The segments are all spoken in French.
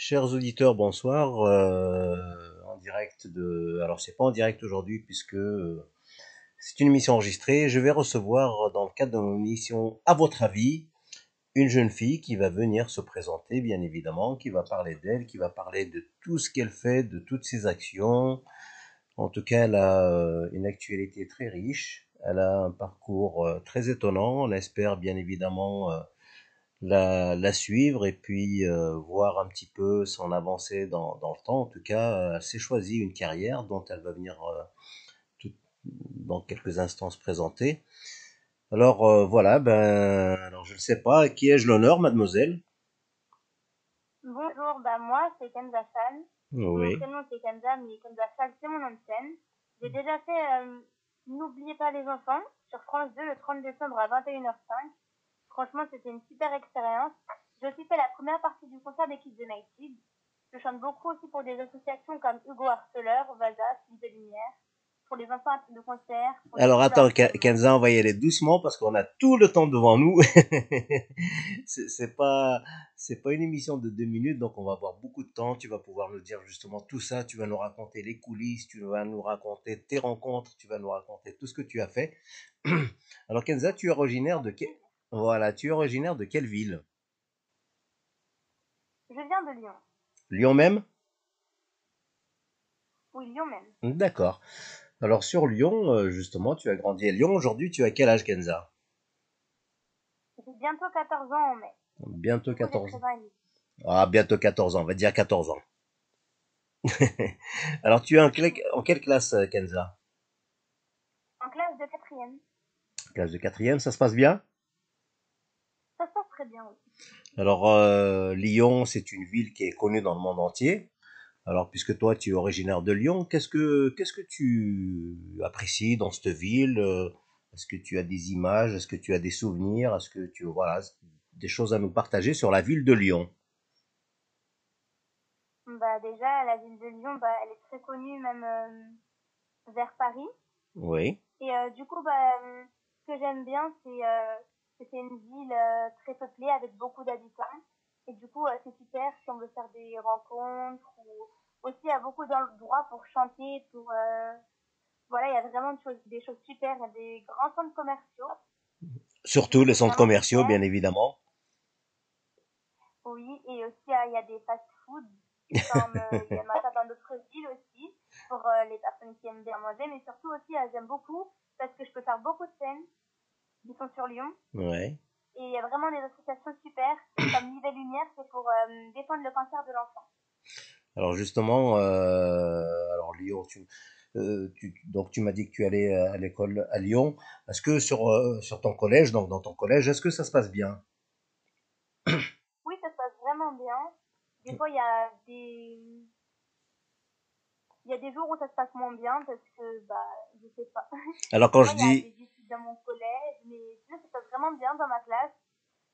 Chers auditeurs, bonsoir. euh, en direct de. Alors, c'est pas en direct aujourd'hui puisque euh, c'est une émission enregistrée. Je vais recevoir, dans le cadre de mon émission À votre avis, une jeune fille qui va venir se présenter, bien évidemment, qui va parler d'elle, qui va parler de tout ce qu'elle fait, de toutes ses actions. En tout cas, elle a euh, une actualité très riche. Elle a un parcours euh, très étonnant. On espère, bien évidemment. La, la suivre et puis euh, voir un petit peu son avancée dans, dans le temps. En tout cas, euh, elle s'est choisi une carrière dont elle va venir euh, tout- dans quelques instants se présenter. Alors voilà, ben, alors je ne sais pas, à qui ai-je l'honneur, mademoiselle? Bonjour, bah moi c'est Kenza Sal. Oui, Mon prénom c'est Kenza, mais Kenza Sal c'est mon nom de scène. J'ai déjà fait euh, N'oubliez pas les enfants sur France 2 le 30 décembre à 21h05. Franchement, c'était une super expérience. J'ai aussi fait la première partie du concert des Kids United. Je chante beaucoup aussi pour des associations comme Hugo Harceleur, Vasas, Lise de Lumière, pour les enfants de les Alors attends. Kenza, on va y aller doucement parce qu'on a tout le temps devant nous. c'est pas, c'est pas une émission de deux minutes, donc on va avoir beaucoup de temps. Tu vas pouvoir nous dire justement tout ça. Tu vas nous raconter les coulisses, tu vas nous raconter tes rencontres, tu vas nous raconter tout ce que tu as fait. Alors Kenza, tu es originaire de. Voilà, tu es originaire de quelle ville? Je viens de Lyon. Lyon même? Oui, Lyon même. D'accord. Alors sur Lyon, euh, justement, tu as grandi à Lyon. Aujourd'hui, tu as quel âge, Kenza? J'ai bientôt 14 ans en mai. Bientôt Du coup, j'ai 14 ans. 13 ans et demi. Ah, bientôt 14 ans, on va dire 14 ans. Alors, tu es en, quelle- en quelle classe, Kenza? En classe de quatrième. Classe de quatrième, ça se passe bien? Très bien. Alors, euh, Lyon, c'est une ville qui est connue dans le monde entier. Alors, puisque toi, tu es originaire de Lyon, qu'est-ce que, qu'est-ce que tu apprécies dans cette ville? Euh, Est-ce que tu as des images? Est-ce que tu as des souvenirs? Est-ce que tu, voilà, des choses à nous partager sur la ville de Lyon? Bah déjà, la ville de Lyon, bah, elle est très connue même euh, vers Paris. Oui. Et euh, du coup, bah, ce que j'aime bien, c'est euh, c'est une ville euh, très peuplée avec beaucoup d'habitants. Et du coup, euh, c'est super si on veut faire des rencontres ou aussi il y a beaucoup d'endroits pour chanter, pour euh, voilà, il y a vraiment choses, des choses super, il y a des grands centres commerciaux. Surtout les centres commerciaux, bien évidemment. Oui, et aussi il y a des fast-food comme il y en a ça dans d'autres villes aussi pour les personnes qui aiment bien manger, mais surtout aussi j'aime beaucoup parce que je peux faire beaucoup de scènes qui sont sur Lyon Ouais. et il y a vraiment des associations super comme et Lumière, c'est pour euh, défendre le cancer de l'enfant. Alors justement, euh, alors Lyon, tu, euh, tu- donc tu m'as dit que tu allais à l'école à Lyon. Est-ce que sur sur ton collège, donc dans ton collège, est-ce que ça se passe bien? Oui, ça se passe vraiment bien. Des fois il y a des il y a des jours où ça se passe moins bien parce que bah je sais pas. Alors quand Moi, je dis, dans mon collège, mais sinon, ça se passe vraiment bien dans ma classe.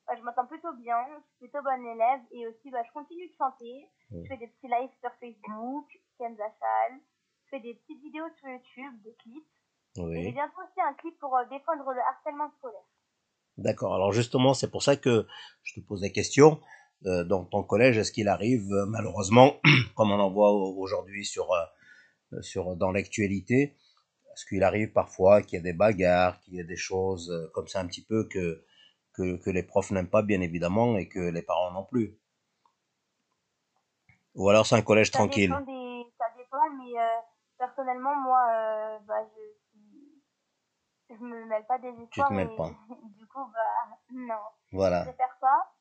Bah, je m'entends plutôt bien, je suis plutôt bonne élève et aussi bah, je continue de chanter. Je fais des petits lives sur Facebook, Kenza Chal. Je fais des petites vidéos sur YouTube, des clips. Et j'ai oui, bientôt aussi un clip pour euh, défendre le harcèlement scolaire. d'accord. Alors justement, c'est pour ça que je te pose la question. Euh, dans ton collège, est-ce qu'il arrive, euh, malheureusement, comme on en voit au- aujourd'hui sur euh, sur dans l'actualité, est-ce qu'il arrive parfois qu'il y a des bagarres, qu'il y a des choses euh, comme ça un petit peu que que, que les profs n'aiment pas, bien évidemment, et que les parents non plus? Ou alors c'est un collège Ça tranquille. dépend des, ça dépend, mais euh, personnellement, moi, euh, bah, je je me mêle pas des Tu te histoires mêles et pas. du coup, bah, non. je Voilà. préfère pas.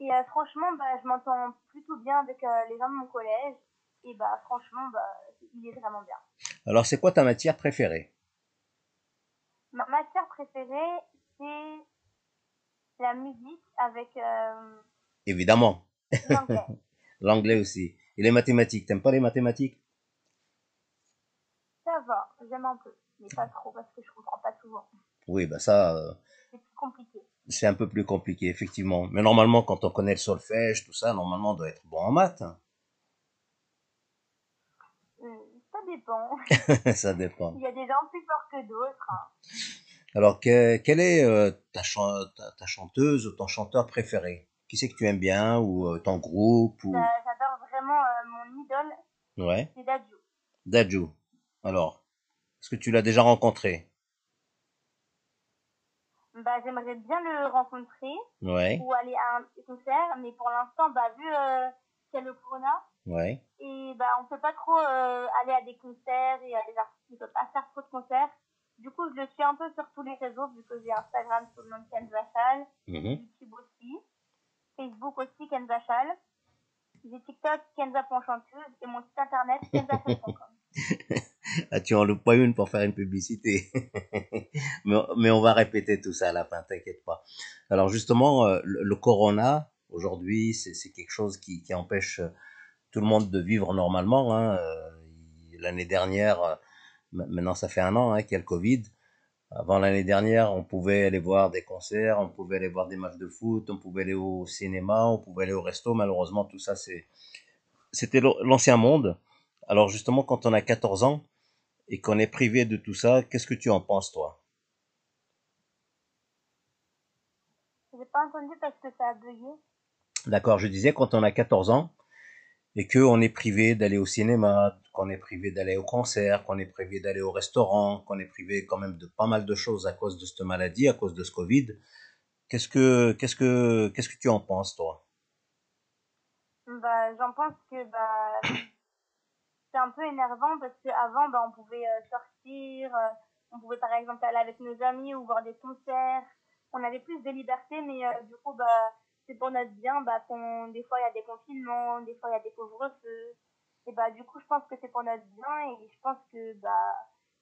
Et euh, franchement, bah, je m'entends plutôt bien avec les gens de mon collège. Et bah, franchement, bah, il est vraiment bien. Alors c'est quoi ta matière préférée? Ma matière préférée, c'est la musique avec euh, Évidemment. l'anglais. L'anglais aussi. Et les mathématiques. T'aimes pas les mathématiques? Ça va, j'aime un peu, mais pas trop parce que je comprends pas souvent. Oui, bah ça, euh, C'est plus compliqué. c'est un peu plus compliqué, effectivement. Mais normalement, quand on connaît le solfège, tout ça, normalement, on doit être bon en maths. hein. Euh, ça dépend. ça dépend. Il y a des gens plus forts que d'autres. hein. Alors, que- quelle est euh, ta, chan- ta, ta chanteuse ou ton chanteur préféré? Qui c'est que tu aimes bien ou euh, ton groupe ou? J'a- J'adore Ouais. C'est Dadju. Dadju. Alors, est-ce que tu l'as déjà rencontré? Bah, j'aimerais bien le rencontrer Ouais. ou aller à un concert, mais pour l'instant, bah, vu euh, qu'il y a le corona, Ouais. et bah, on peut pas trop euh, aller à des concerts et à des artistes qui peuvent pas faire trop de concerts. Du coup, je le suis un peu sur tous les réseaux, vu que j'ai Instagram sous le nom de Kenza Chal, Mhm. YouTube aussi, Facebook aussi, Kenza Chal. J'ai TikTok, Kenza.chanteuse, et mon site internet, kenzachal.com. Ah, tu en loupes pas une pour faire une publicité. mais, mais on va répéter tout ça à la fin, t'inquiète pas. Alors justement, euh, le, le corona, aujourd'hui, c'est quelque chose qui, empêche euh, tout le monde de vivre normalement. hein. Euh, L'année dernière, euh, ma- maintenant ça fait un an hein, qu'il y a le Covid. Avant l'année dernière, on pouvait aller voir des concerts, on pouvait aller voir des matchs de foot, on pouvait aller au cinéma, on pouvait aller au resto. Malheureusement, tout ça, c'était l'an- l'ancien monde. Alors justement, quand on a 14 ans et qu'on est privé de tout ça, qu'est-ce que tu en penses, toi? J'ai pas entendu parce que ça a bugué. D'accord, je disais quand on a 14 ans et qu'on est privé d'aller au cinéma, qu'on est privé d'aller au concert, qu'on est privé d'aller au restaurant, qu'on est privé quand même de pas mal de choses à cause de cette maladie, à cause de ce Covid. Qu'est-ce que qu'est-ce que qu'est-ce que tu en penses, toi? Bah, j'en pense que bah, c'est un peu énervant parce qu'avant, bah, on pouvait euh, sortir, euh, on pouvait par exemple aller avec nos amis ou voir des concerts. On avait plus de liberté, mais euh, du coup, bah, c'est pour notre bien. Bah, qu'on- des fois, il y a des confinements, des fois, il y a des couvre-feux. Et bah, du coup, je pense que c'est pour notre bien et je pense que, bah,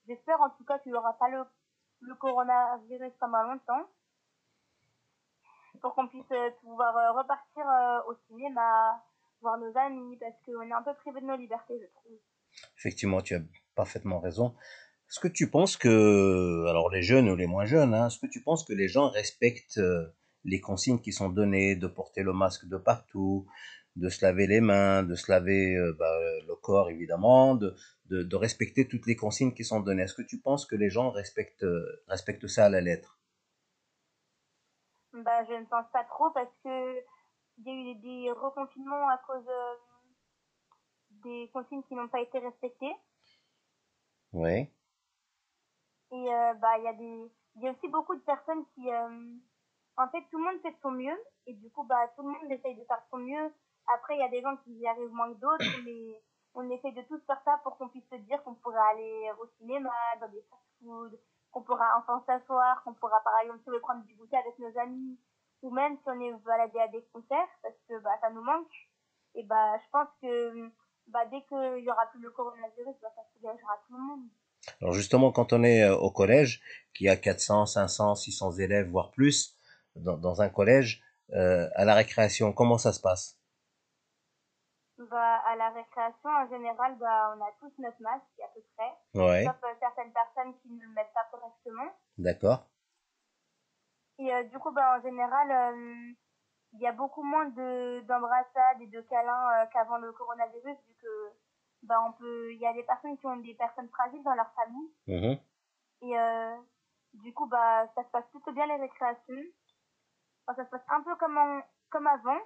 j'espère en tout cas qu'il n'y aura pas le, le coronavirus pendant longtemps pour qu'on puisse euh, pouvoir euh, repartir euh, au cinéma, voir nos amis, parce qu'on est un peu privé de nos libertés, je trouve. Effectivement, tu as parfaitement raison. Est-ce que tu penses que, alors les jeunes ou les moins jeunes, hein, est-ce que tu penses que les gens respectent les consignes qui sont données, de porter le masque de partout, de se laver les mains, de se laver euh, bah, le corps évidemment, de, de, de respecter toutes les consignes qui sont données Est-ce que tu penses que les gens respectent, euh, respectent ça à la lettre? Bah, je ne pense pas trop parce que il y a eu des reconfinements à cause euh, des consignes qui n'ont pas été respectées. Oui. Et euh, bah, il y a des, il y a aussi beaucoup de personnes qui, en fait, tout le monde fait de son mieux et du coup, bah, tout le monde essaye de faire de son mieux. Après, il y a des gens qui y arrivent moins que d'autres, mais on essaye de tous faire ça pour qu'on puisse se dire qu'on pourra aller au cinéma, dans des fast-food, qu'on pourra enfin s'asseoir, qu'on pourra par exemple se prendre du goûter avec nos amis, ou même si on est baladé à des concerts, parce que bah, ça nous manque. Et bah, je pense que bah, dès qu'il y aura plus le coronavirus, bah, ça soulagera tout le monde. Alors justement, quand on est euh, au collège, qui a 400, 500, 600 élèves, voire plus, dans, dans un collège, euh, à la récréation, comment ça se passe? Bah, à la récréation, en général, bah, on a tous notre masque, à peu près. Ouais, Sauf euh, certaines personnes qui ne le mettent pas correctement. d'accord. Et euh, du coup, bah, en général, il y a beaucoup moins de d'embrassades et de câlins qu'avant le coronavirus, vu que bah, on peut, il y a des personnes qui ont des personnes fragiles dans leur famille. Mhm. Et du coup, bah, ça se passe plutôt bien les récréations. Enfin, ça se passe un peu comme, en- comme avant,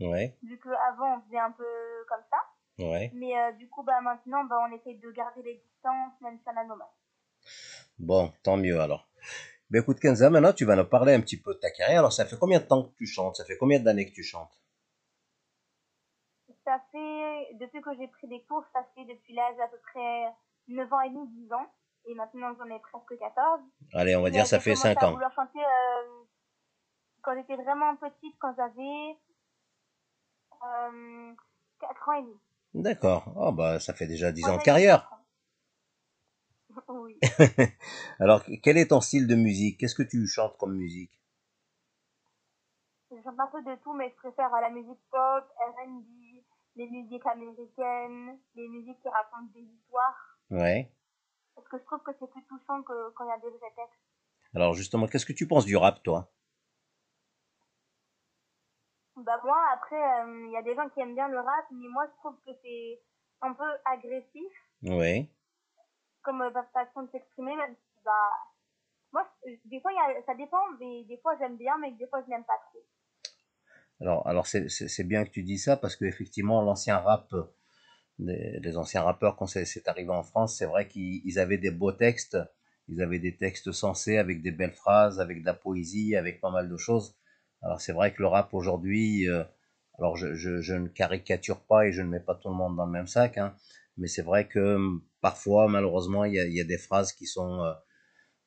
Ouais, vu qu'avant on faisait un peu comme ça. ouais. Mais euh, du coup, bah, maintenant, bah, on essaye de garder les distances, même si on a nos masques. Bon, tant mieux alors. Ben écoute Kenza, maintenant tu vas nous parler un petit peu de ta carrière. Alors ça fait combien de temps que tu chantes? Ça fait combien d'années que tu chantes? Ça fait, depuis que j'ai pris des cours, ça fait depuis l'âge à peu près 9 ans et demi, 10 ans. Et maintenant, j'en ai presque 14. Allez, on va Et, dire ça fait commencé 5 à ans. Quand j'étais vraiment petite, quand j'avais euh, 4 ans et demi. D'accord. Oh bah ça fait déjà 10 Quand ans de carrière. Oui. Alors quel est ton style de musique? Qu'est-ce que tu chantes comme musique? Je chante un peu de tout, mais je préfère euh, la musique pop, R&B, les musiques américaines, les musiques qui racontent des histoires. Ouais. Parce que je trouve que c'est plus touchant que quand il y a des vrais textes. Alors justement, qu'est-ce que tu penses du rap toi? Bah moi, après, euh, il y a des gens qui aiment bien le rap, mais moi, je trouve que c'est un peu agressif Oui. comme euh, façon de s'exprimer, même si, bah, moi, je- des fois, y a, ça dépend, mais des fois, j'aime bien, mais des fois, je n'aime pas trop. Alors, alors c'est, bien que tu dis ça parce qu'effectivement, l'ancien rap, les anciens rappeurs quand c'est arrivé en France, c'est vrai qu'ils avaient des beaux textes, ils avaient des textes sensés avec des belles phrases, avec de la poésie, avec pas mal de choses. Alors c'est vrai que le rap aujourd'hui, euh, alors je, je, je, ne caricature pas et je ne mets pas tout le monde dans le même sac, hein, mais c'est vrai que hum, parfois malheureusement il y a, y a, des phrases qui sont euh,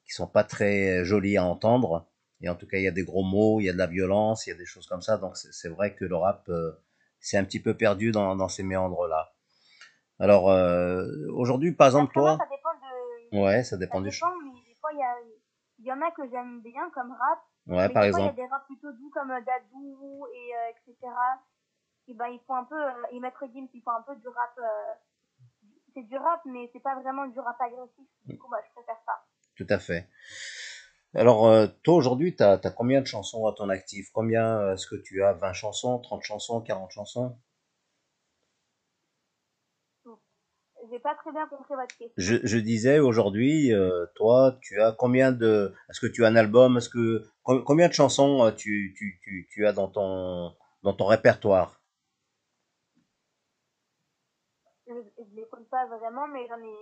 qui sont pas très jolies à entendre. Et en tout cas, il y a des gros mots, il y a de la violence, il y a des choses comme ça. Donc c'est vrai que le rap, euh, c'est un petit peu perdu dans, dans ces méandres-là. Alors, euh, aujourd'hui, par exemple, toi... Ça dépend de... Ouais, ça dépend ça du... Dépend, mais des fois, il y, a... il y en a que j'aime bien comme rap. Ouais, mais par exemple. Il y a des raps plutôt doux comme euh, Dadou et euh, etc. Et ben, ils font un peu... Euh, et Maître Gims, ils font un peu du rap... Euh, c'est du rap, mais c'est pas vraiment du rap agressif. Du coup, bah, je préfère ça. Tout à fait. Alors, toi, aujourd'hui, tu as, as, combien de chansons à ton actif? Combien est-ce que tu as? 20 chansons, 30 chansons, 40 chansons? J'ai pas très bien compris votre question. Je, je disais aujourd'hui, euh, toi, tu as combien de. Est-ce que tu as un album Est-ce que combien de chansons euh, tu, tu, tu, tu as dans ton dans ton répertoire? Je ne les compte pas vraiment, mais j'en ai.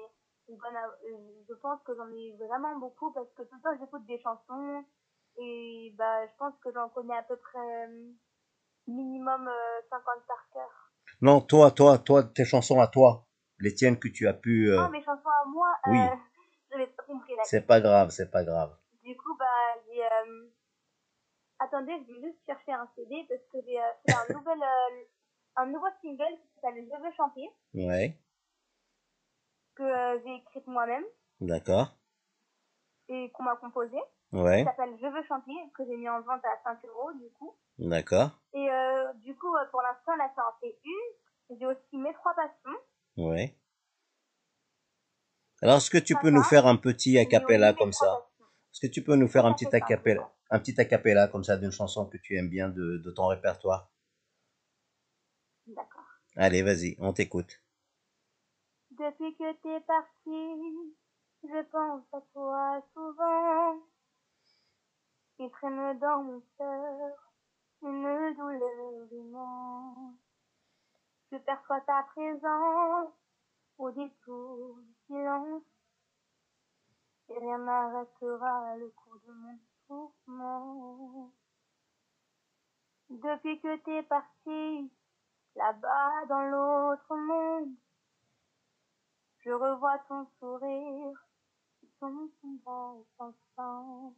Je pense que j'en ai vraiment beaucoup parce que tout le temps j'écoute des chansons et bah je pense que j'en connais à peu près minimum 50 par cœur. Non, toi, toi, toi, tes chansons à toi les tiennes que tu as pu. Euh... Ah, mes chansons à moi Oui. Euh, J'avais pas compris la C'est pas grave, c'est pas grave. Du coup, bah, j'ai. Euh... Attendez, je vais juste chercher un CD parce que j'ai euh, fait un, nouvel, un nouveau single qui s'appelle Je veux chanter. Ouais. Que j'ai écrite moi-même. D'accord. Et qu'on m'a composé. Ouais. Qui s'appelle Je veux chanter, que j'ai mis en vente à 5 euros, du coup. D'accord. Et du coup, pour l'instant, là, ça en fait une. J'ai aussi mes trois passions. Ouais. Alors, est-ce que tu peux nous faire un petit acapella comme ça? Est-ce que tu peux nous faire un petit acapella, un petit acapella comme ça d'une chanson que tu aimes bien de, de ton répertoire? D'accord. Allez, vas-y, on t'écoute. Depuis que t'es parti, je pense à toi souvent. Il traîne dans mon cœur une douleur immense. Je perçois ta présence au détour du silence. Et rien n'arrêtera le cours de mon tourment. Depuis que t'es parti, là-bas dans l'autre monde, je revois ton sourire, ton combat sans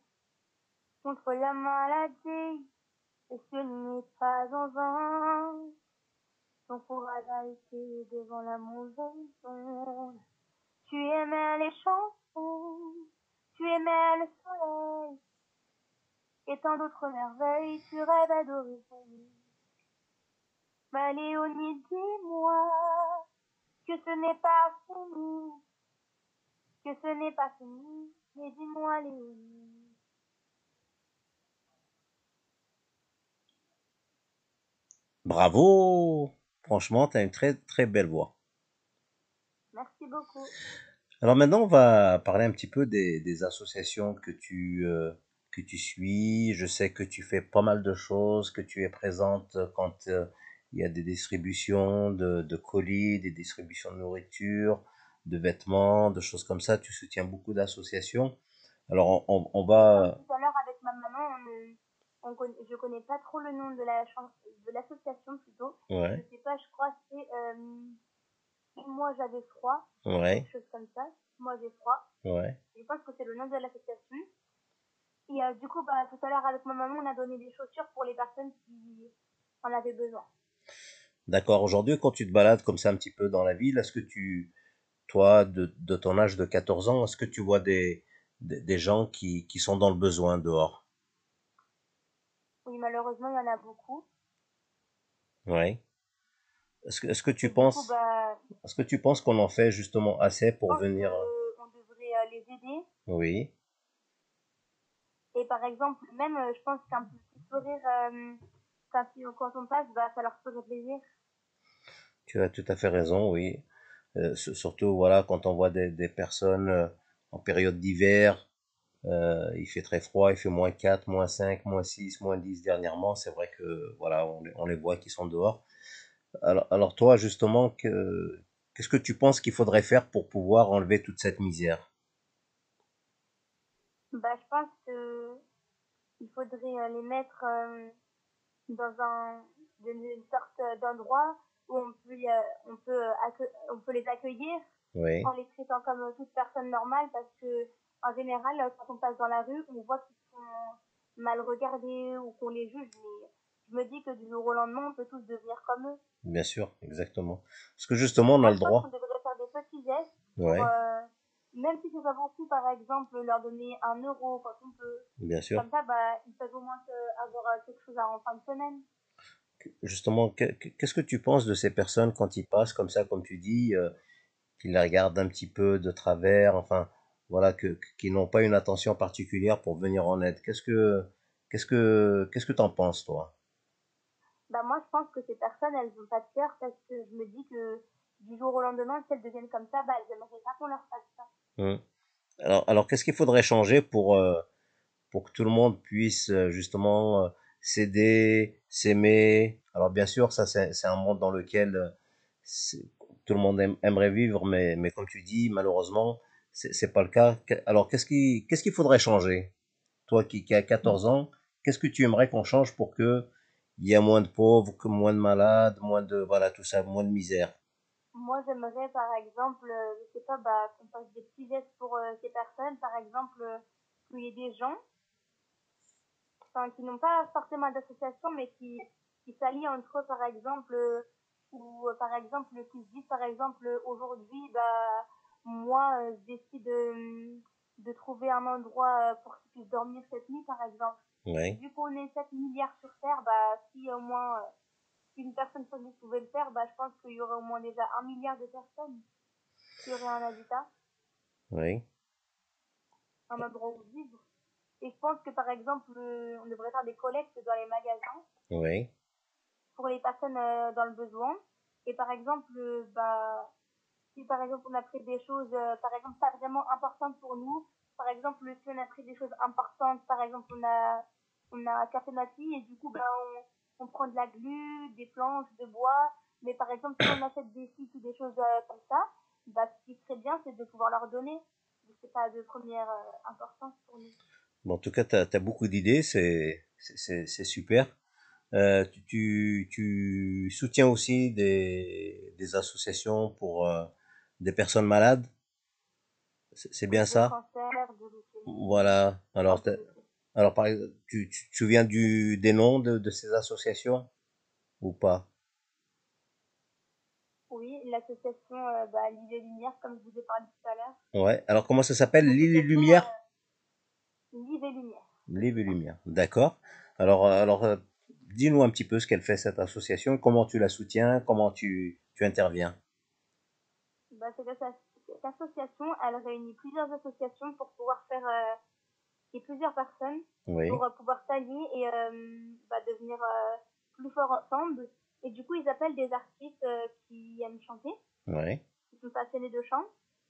contre la maladie, et ce n'est pas en vain. Ton courage a été devant la mauvaise onde. Tu aimais les chansons, tu aimais le soleil, et tant d'autres merveilles, tu rêvais d'horizon. Ma Léonie, dis-moi que ce n'est pas fini, que ce n'est pas fini, mais dis-moi Léonie. Bravo Franchement, tu as une très très belle voix. Merci beaucoup. Alors maintenant, on va parler un petit peu des, des associations que tu, euh, que tu suis. Je sais que tu fais pas mal de choses, que tu es présente quand euh, il y a des distributions de, de, colis, des distributions de nourriture, de vêtements, de choses comme ça. Tu soutiens beaucoup d'associations. Alors on, on, va... Tout à l'heure avec ma maman, on, on connaît, je connais pas trop le nom de la de l'association plutôt. Ouais. Je sais pas, je crois que c'est euh, moi j'avais froid. Ouais. Quelque chose comme ça. Moi j'ai froid. Ouais. Je pense que c'est le nom de l'association. Et euh, du coup, bah, tout à l'heure avec ma maman, on a donné des chaussures pour les personnes qui en avaient besoin. D'accord. Aujourd'hui, quand tu te balades comme ça un petit peu dans la ville, est-ce que tu, toi, de, de ton âge de 14 ans, est-ce que tu vois des, des, des gens qui, qui sont dans le besoin dehors? Oui, malheureusement, il y en a beaucoup. Oui. Est-ce que, est-ce que tu Et penses, bah, est-ce que tu penses qu'on en fait justement assez pour venir que on devrait euh, les aider. Oui. Et par exemple, même, euh, je pense qu'un petit sourire, euh, quand, quand on passe, bah, ça leur ferait plaisir. Tu as tout à fait raison, oui. Euh, surtout, voilà, quand on voit des, des personnes euh, en période d'hiver, euh, il fait très froid, il fait moins 4, moins 5, moins 6, moins 10 dernièrement. C'est vrai que, voilà, on les, on les voit qui sont dehors. Alors, alors toi, justement, que, qu'est-ce que tu penses qu'il faudrait faire pour pouvoir enlever toute cette misère? Bah, je pense que il faudrait euh, les mettre euh, dans un une sorte d'endroit où on peut euh, on peut on peut les accueillir Oui, en les traitant comme toute personne normale parce que en général quand on passe dans la rue on voit qu'ils sont mal regardés ou qu'on les juge mais je me dis que du jour au lendemain on peut tous devenir comme eux bien sûr, exactement. Parce que justement, on a le droit. devrait faire des petits gestes pour Ouais, euh, même si c'est pas beaucoup par exemple leur donner un euro quand on peut bien sûr. comme ça bah ils peuvent au moins avoir euh, quelque chose à en fin de semaine Justement, que- que- qu'est-ce que tu penses de ces personnes quand ils passent comme ça, comme tu dis, euh, qu'ils les regardent un petit peu de travers, enfin, voilà, que, qu'ils n'ont pas une attention particulière pour venir en aide. Qu'est-ce que, qu'est-ce que, qu'est-ce que t'en penses, toi? Bah moi je pense que ces personnes elles ont pas de cœur parce que je me dis que du jour au lendemain si elles deviennent comme ça bah elles aimeraient pas qu'on leur fasse ça. Hmm. Alors, alors qu'est-ce qu'il faudrait changer pour, euh, pour que tout le monde puisse euh, justement euh, s'aider, s'aimer? Alors, bien sûr, ça, c'est, c'est un monde dans lequel euh, tout le monde aime- aimerait vivre, mais, mais comme tu dis, malheureusement, c'est, pas le cas. Alors, qu'est-ce qui, qu'est-ce qu'il faudrait changer? Toi qui, qui as 14 ans, qu'est-ce que tu aimerais qu'on change pour que il y ait moins de pauvres, moins de malades, moins de, voilà, tout ça, moins de misère? Moi j'aimerais par exemple euh, je sais pas bah qu'on fasse des petits gestes pour euh, ces personnes par exemple euh, qu'il y ait des gens enfin qui n'ont pas forcément d'association mais qui qui s'allient entre eux par exemple euh, ou euh, par exemple qui se disent par exemple aujourd'hui bah moi euh, je décide euh, de trouver un endroit euh, pour qu'ils puissent dormir cette nuit par exemple. Oui, vu qu'on est 7 milliards sur Terre, bah, si au moins euh, une personne sur dix pouvait le faire, bah, je pense qu'il y aurait au moins déjà un milliard de personnes qui auraient un habitat, oui, un endroit où vivre. Et je pense que par exemple, on devrait faire des collectes dans les magasins oui, pour les personnes euh, dans le besoin. Et par exemple, bah, si par exemple on a pris des choses, euh, par exemple, pas vraiment importantes pour nous, par exemple, si on a pris des choses importantes, par exemple, on a, on a café mati et du coup, bah, on, on prend de la glu, des planches, de bois. Mais par exemple, si on achète des sites ou des choses euh, comme ça, bah, ce qui serait bien, c'est de pouvoir leur donner. C'est pas de première euh, importance pour nous. Bon, en tout cas, tu as, beaucoup d'idées, c'est super. Euh, tu, tu, tu soutiens aussi des, des associations pour des personnes malades, c'est bien ça? Voilà. Alors, alors par exemple, tu, tu te souviens du, des noms de, de ces associations? Ou pas? oui, l'association euh, bah, et Lumière, comme je vous ai parlé tout à l'heure. Ouais. Alors, comment ça s'appelle? L'île et L'association Lumière? euh, et Lumière. L'île et Lumière. D'accord. Alors, euh, alors euh, dis-nous un petit peu ce qu'elle fait cette association, comment tu la soutiens, comment tu, tu interviens? Bah, cette, asso- cette association, elle réunit plusieurs associations pour pouvoir faire euh, et plusieurs personnes Oui. pour euh, pouvoir s'allier et euh, bah, devenir plus forts ensemble. Et du coup, ils appellent des artistes qui aiment chanter, Oui. qui sont passionnés de chant.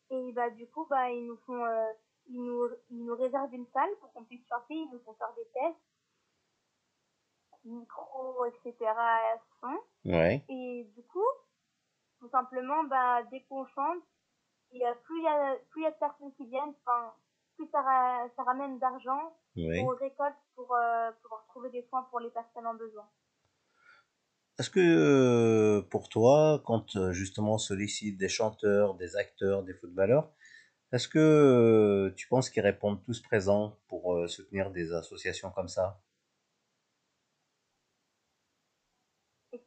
Et bah, du coup, bah, ils nous font, euh, ils nous, ils nous réservent une salle pour qu'on puisse chanter. Ils nous font faire des tests, micro, etc. son. Et du coup, tout simplement, bah, dès qu'on chante, il y a plus il y a plus il y a de personnes qui viennent, enfin, plus ça, ra- ça ramène d'argent Oui. aux récoltes pour euh, pouvoir trouver des soins pour les personnes en besoin. Est-ce que euh, pour toi, quand euh, justement on sollicite des chanteurs, des acteurs, des footballeurs, est-ce que euh, tu penses qu'ils répondent tous présents pour soutenir des associations comme ça?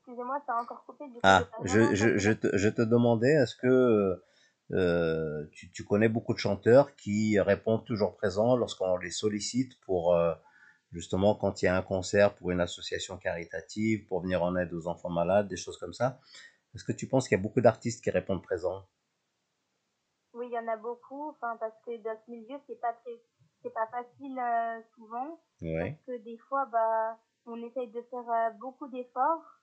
Excusez-moi, ça a encore coupé, du coup, Ah, je, je, je te, je te demandais, est-ce que euh, tu, tu connais beaucoup de chanteurs qui répondent toujours présents lorsqu'on les sollicite pour euh, justement quand il y a un concert pour une association caritative, pour venir en aide aux enfants malades, des choses comme ça? Est-ce que tu penses qu'il y a beaucoup d'artistes qui répondent présents? Oui, il y en a beaucoup, parce que dans ce milieu, c'est pas très, c'est pas facile euh, souvent, parce que des fois, bah, on essaye de faire euh, beaucoup d'efforts,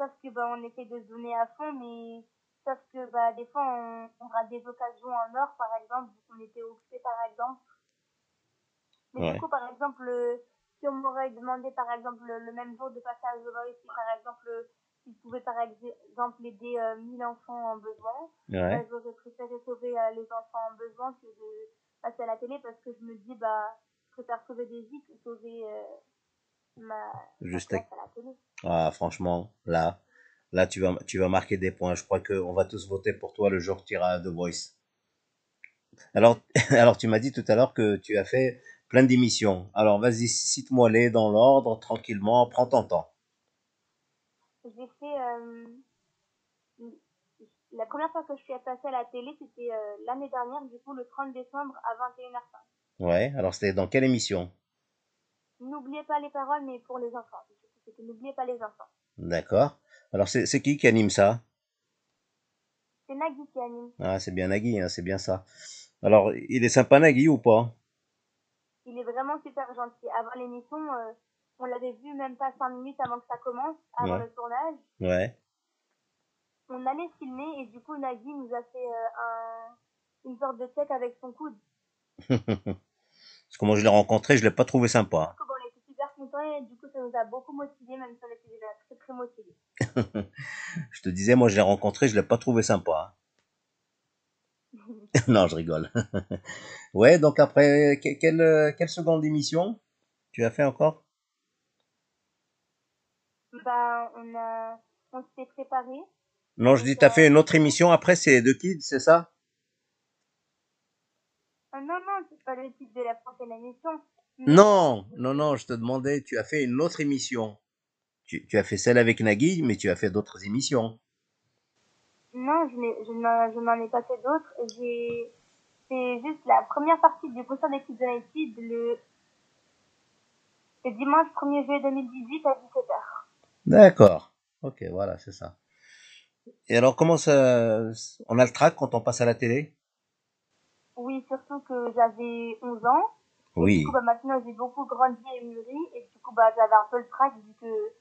sauf que bah, on essaye de se donner à fond, mais sauf que bah, des fois, on, on rate des occasions en or, par exemple, vu qu'on était occupé, par exemple. Mais du coup, par exemple, euh, si on m'aurait demandé, par exemple, le, même jour de passer à The Voice, si par exemple, si je pouvais par exemple aider euh, 1000 enfants en besoin, Ouais. bah, j'aurais préféré sauver euh, les enfants en besoin que de passer à la télé parce que je me dis, bah, je préfère sauver des vies que sauver euh, Ah, franchement, là, là, tu vas, tu vas marquer des points. Je crois qu'on va tous voter pour toi le jour que tu iras à The Voice. Alors, alors, tu m'as dit tout à l'heure que tu as fait plein d'émissions. Alors, vas-y, cite-moi les dans l'ordre, tranquillement, prends ton temps. J'ai fait. euh, la première fois que je suis passée à la télé, c'était euh, l'année dernière, du coup, le 30 décembre à 21h05. Ouais, alors c'était dans quelle émission? N'oubliez pas les paroles, mais pour les enfants. Coup, C'était N'oubliez pas les enfants. D'accord. Alors, c'est c'est qui qui anime ça? C'est Nagui qui anime. Ah, c'est bien Nagui, hein, c'est bien ça. Alors, il est sympa Nagui ou pas? Il est vraiment super gentil. Avant l'émission, euh, on l'avait vu même pas 5 minutes avant que ça commence, avant Ouais. le tournage. Ouais. On allait filmer et du coup, Nagui nous a fait euh, un, une sorte de check avec son coude. Parce que moi, je l'ai rencontré, je l'ai pas trouvé sympa. Contents et du coup, ça nous a beaucoup motivés, même si on était déjà très très motivés. Je te disais, moi, je l'ai rencontré, je l'ai pas trouvé sympa. non, je rigole. ouais, donc après, que- quelle, quelle seconde émission tu as fait encore? Bah, on a, on s'est préparé. Non, je dis, tu as fait une autre émission après, c'est The Kids, c'est ça? Ah, non, non, c'est pas le titre de la prochaine émission. Non, non, non, je te demandais, tu as fait une autre émission. Tu, tu as fait celle avec Nagui, mais tu as fait d'autres émissions. Non, je n'en ai pas fait d'autres. J'ai fait juste la première partie du concert des Kids United le, le dimanche 1er juillet 2018 à 17h. D'accord. Ok, voilà, c'est ça. Et alors, comment ça... On a le track quand on passe à la télé? Oui, surtout que j'avais 11 ans. Oui. Du coup, bah, maintenant, j'ai beaucoup grandi et mûri. Et du coup, bah, j'avais un peu le trac vu que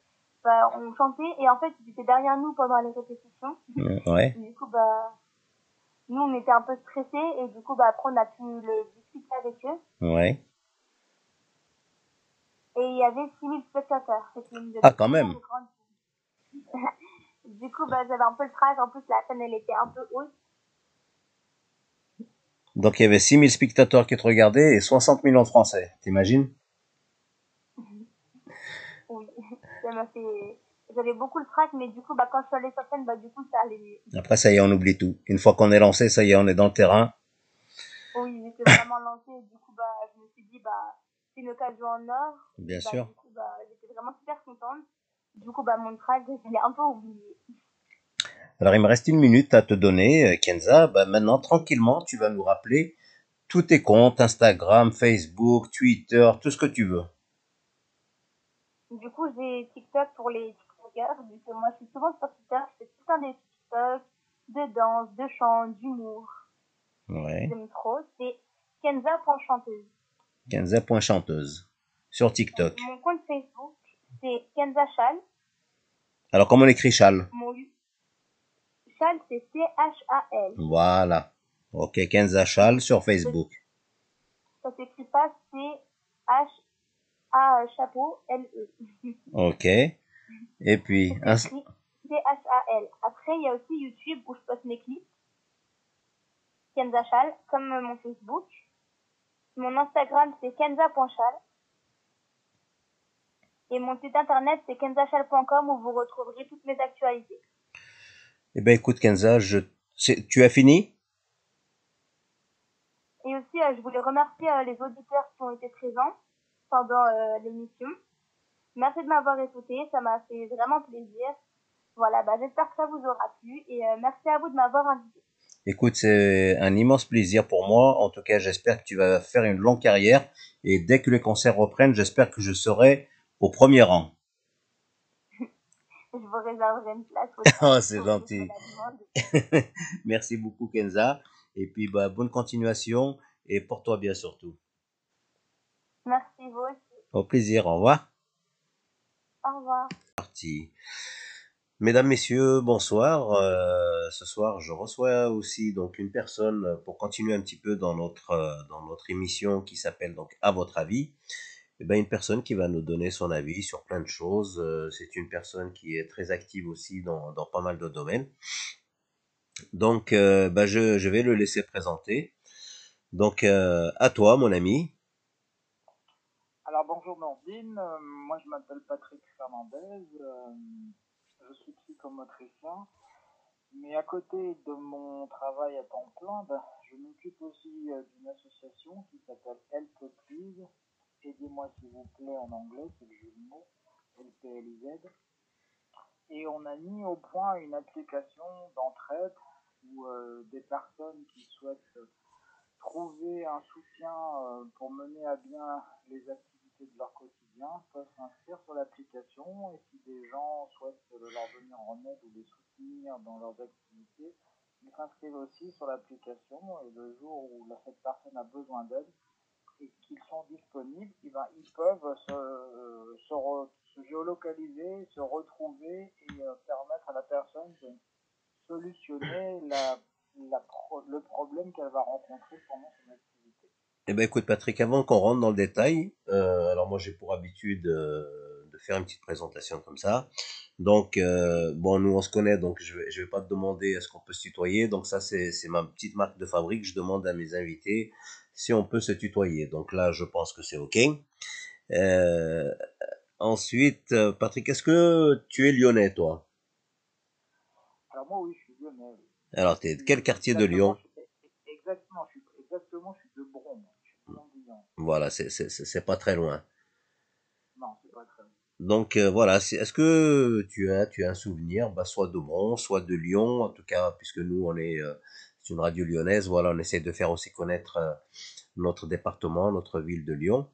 bah, on chantait. Et en fait, ils étaient derrière nous pendant les répétitions. Ouais. Du coup, bah, nous, on était un peu stressés. Et du coup, bah, après, on a pu le discuter avec eux. Ouais. Et il y avait 6000 spectateurs. Une de Ah, quand même. du coup, bah, j'avais un peu le trac. En plus, la scène, elle était un peu haute. Donc il y avait 6000 spectateurs qui te regardaient et 60 millions de Français. T'imagines? Oui, ça m'a fait... J'avais beaucoup le trac, mais du coup, bah, quand je suis allée sur scène, bah, du coup, ça allait mieux. Après, ça y est, on oublie tout. Une fois qu'on est lancé, ça y est, on est dans le terrain. Oui, j'étais vraiment lancée. Du coup, bah, je me suis dit, bah, c'est une occasion en or. Bien Bah, sûr. Du coup, bah, j'étais vraiment super contente. Du coup, bah, mon track, je l'ai un peu oublié. Alors, il me reste une minute à te donner, euh, Kenza. Bah, maintenant, tranquillement, tu vas nous rappeler tous tes comptes, Instagram, Facebook, Twitter, tout ce que tu veux. Du coup, j'ai TikTok pour les TikTokers. Vu que moi, je suis souvent sur Twitter. Je fais tout temps des TikTok, de danse, de chant, d'humour. Ouais. J'aime trop. C'est Kenza.chanteuse. Kenza.chanteuse. Sur TikTok. Mon compte Facebook, c'est Kenza Chal. Alors, comment on écrit Chal? Mon Chal, c'est C-H-A-L. Voilà. Ok, Kenza Chal sur Facebook. Ça s'écrit pas C-H-A chapeau L-E. Ok. Et puis, C-H-A-L. Après, il y a aussi YouTube où je poste mes clips. Kenza Chal, comme mon Facebook. Mon Instagram, c'est kenza.chal. Et mon site internet, c'est kenzachal.com où vous retrouverez toutes mes actualités. Eh ben, écoute, Kenza, je, tu as fini? Et aussi, euh, je voulais remercier euh, les auditeurs qui ont été présents pendant euh, l'émission. Merci de m'avoir écouté, ça m'a fait vraiment plaisir. Voilà, bah, j'espère que ça vous aura plu et merci à vous de m'avoir invité. Écoute, c'est un immense plaisir pour moi. En tout cas, j'espère que tu vas faire une longue carrière. Et dès que les concerts reprennent, j'espère que je serai au premier rang. Je vous réserverai une place. Oh, c'est gentil. Merci beaucoup, Kenza. Et puis, bah, bonne continuation et porte-toi bien surtout. Merci vous aussi. Au plaisir. Au revoir. Au revoir. Parti. Mesdames, Messieurs, bonsoir. Euh, ce soir, je reçois aussi donc une personne pour continuer un petit peu dans notre euh, dans notre émission qui s'appelle donc À votre avis. Eh ben, une personne qui va nous donner son avis sur plein de choses. Euh, c'est une personne qui est très active aussi dans, dans pas mal de domaines. Donc, euh, ben, je, je, vais le laisser présenter. Donc, euh, à toi, mon ami. Alors, bonjour Nordine. moi, je m'appelle Patrick Fernandez. je suis psychomotricien. Mais à côté de mon travail à temps plein, ben, je m'occupe aussi d'une association qui s'appelle Help Please aidez-moi s'il vous plaît en anglais, c'est le jeu de mots, LPLZ. Et on a mis au point une application d'entraide où euh, des personnes qui souhaitent trouver un soutien euh, pour mener à bien les activités de leur quotidien peuvent s'inscrire sur l'application et si des gens souhaitent leur venir en aide ou les soutenir dans leurs activités, ils s'inscrivent aussi sur l'application et le jour où cette personne a besoin d'aide, et qu'ils sont disponibles, eh ben, ils peuvent se, se, géolocaliser, se retrouver et euh, permettre à la personne de solutionner le problème qu'elle va rencontrer pendant son activité. Eh ben écoute Patrick, avant qu'on rentre dans le détail, euh, alors moi j'ai pour habitude euh, de faire une petite présentation comme ça. Donc bon, nous on se connaît, donc je je vais pas te demander est-ce qu'on peut se tutoyer. Donc ça c'est ma petite marque de fabrique. Je demande à mes invités si on peut se tutoyer. Donc là, je pense que c'est OK. Euh, ensuite, euh, Patrick, est-ce que tu es lyonnais, toi? Alors moi, oui, je suis lyonnais. Alors, tu es de quel quartier de Lyon? Exactement, je suis, exactement, je suis de Bron. Voilà, c'est pas très loin. Non, c'est pas très loin. Donc euh, voilà, est-ce que tu as, tu as un souvenir, bah, soit de Bron, soit de Lyon, en tout cas, puisque nous on est, une radio lyonnaise. Voilà, on essaie de faire aussi connaître euh, notre département, notre ville de Lyon.